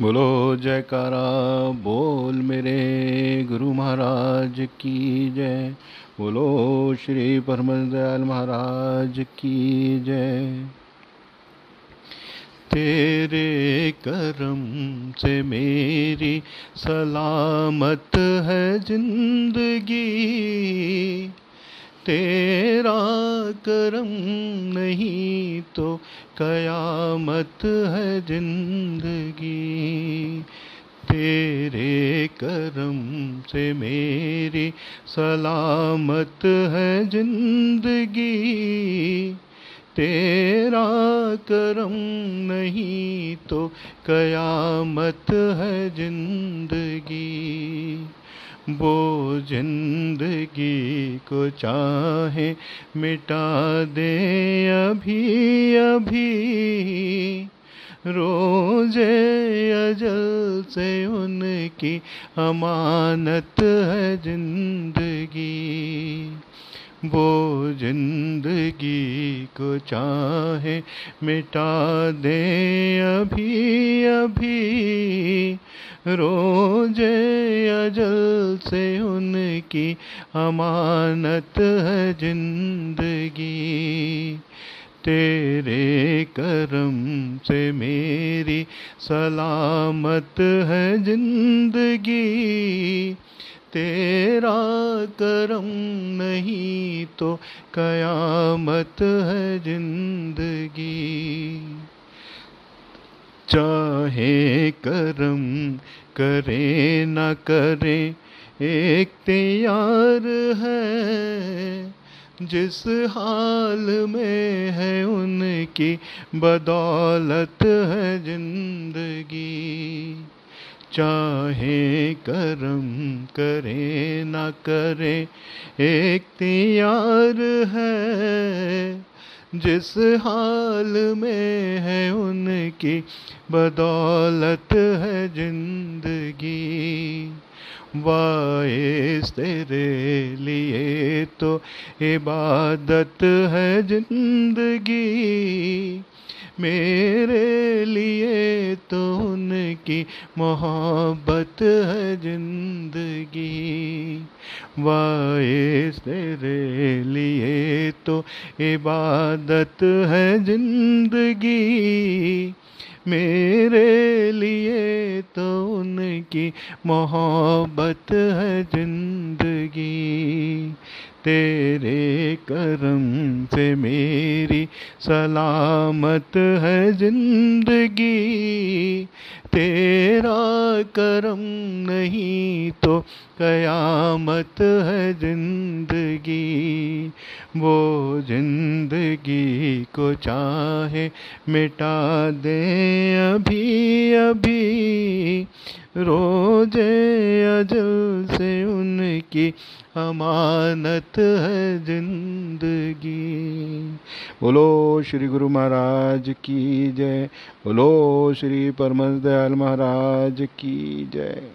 बोलो, जयकारा, बोल मेरे गुरु महाराज की जय। बोलो, श्री परम दयाल महाराज की जय। तेरे करम से मेरी सलामत है ज़िंदगी। तेरा करम नहीं तो कयामत है ज़िंदगी। तेरे करम से मेरी सलामत है ज़िंदगी। तेरा करम नहीं तो कयामत है ज़िंदगी। वो ज़िंदगी को चाहे मिटा दे अभी अभी। रोज़े अजल से उनकी अमानत है ज़िंदगी। वो ज़िंदगी को चाहे मिटा दे अभी अभी। रोज़े अजल से उनकी अमानत है ज़िंदगी। तेरे करम से मेरी सलामत है ज़िंदगी। तेरा करम नहीं तो कयामत है ज़िंदगी। चाहे करम करे न करे, एक तैयार है जिस हाल में है उनकी बदौलत है ज़िंदगी। चाहे करम करे न करे, एक तैयार है जिस हाल में है उनकी बदौलत है ज़िंदगी। वाइस तेरे लिए तो इबादत है ज़िंदगी। मेरे लिए तो उनकी मोहब्बत है ज़िंदगी। वाइस तेरे लिए तो इबादत है ज़िंदगी। मेरे लिए तो उनकी मोहब्बत है ज़िंदगी। तेरे करम से मेरी सलामत है ज़िंदगी। तेरा करम नहीं तो कयामत है ज़िंदगी। वो ज़िंदगी को चाहे मिटा दे अभी अभी। रोज़े अजल से उनकी अमानत है ज़िंदगी। बोलो श्री गुरु महाराज की जय। बोलो श्री परमस दयाल महाराज की जय।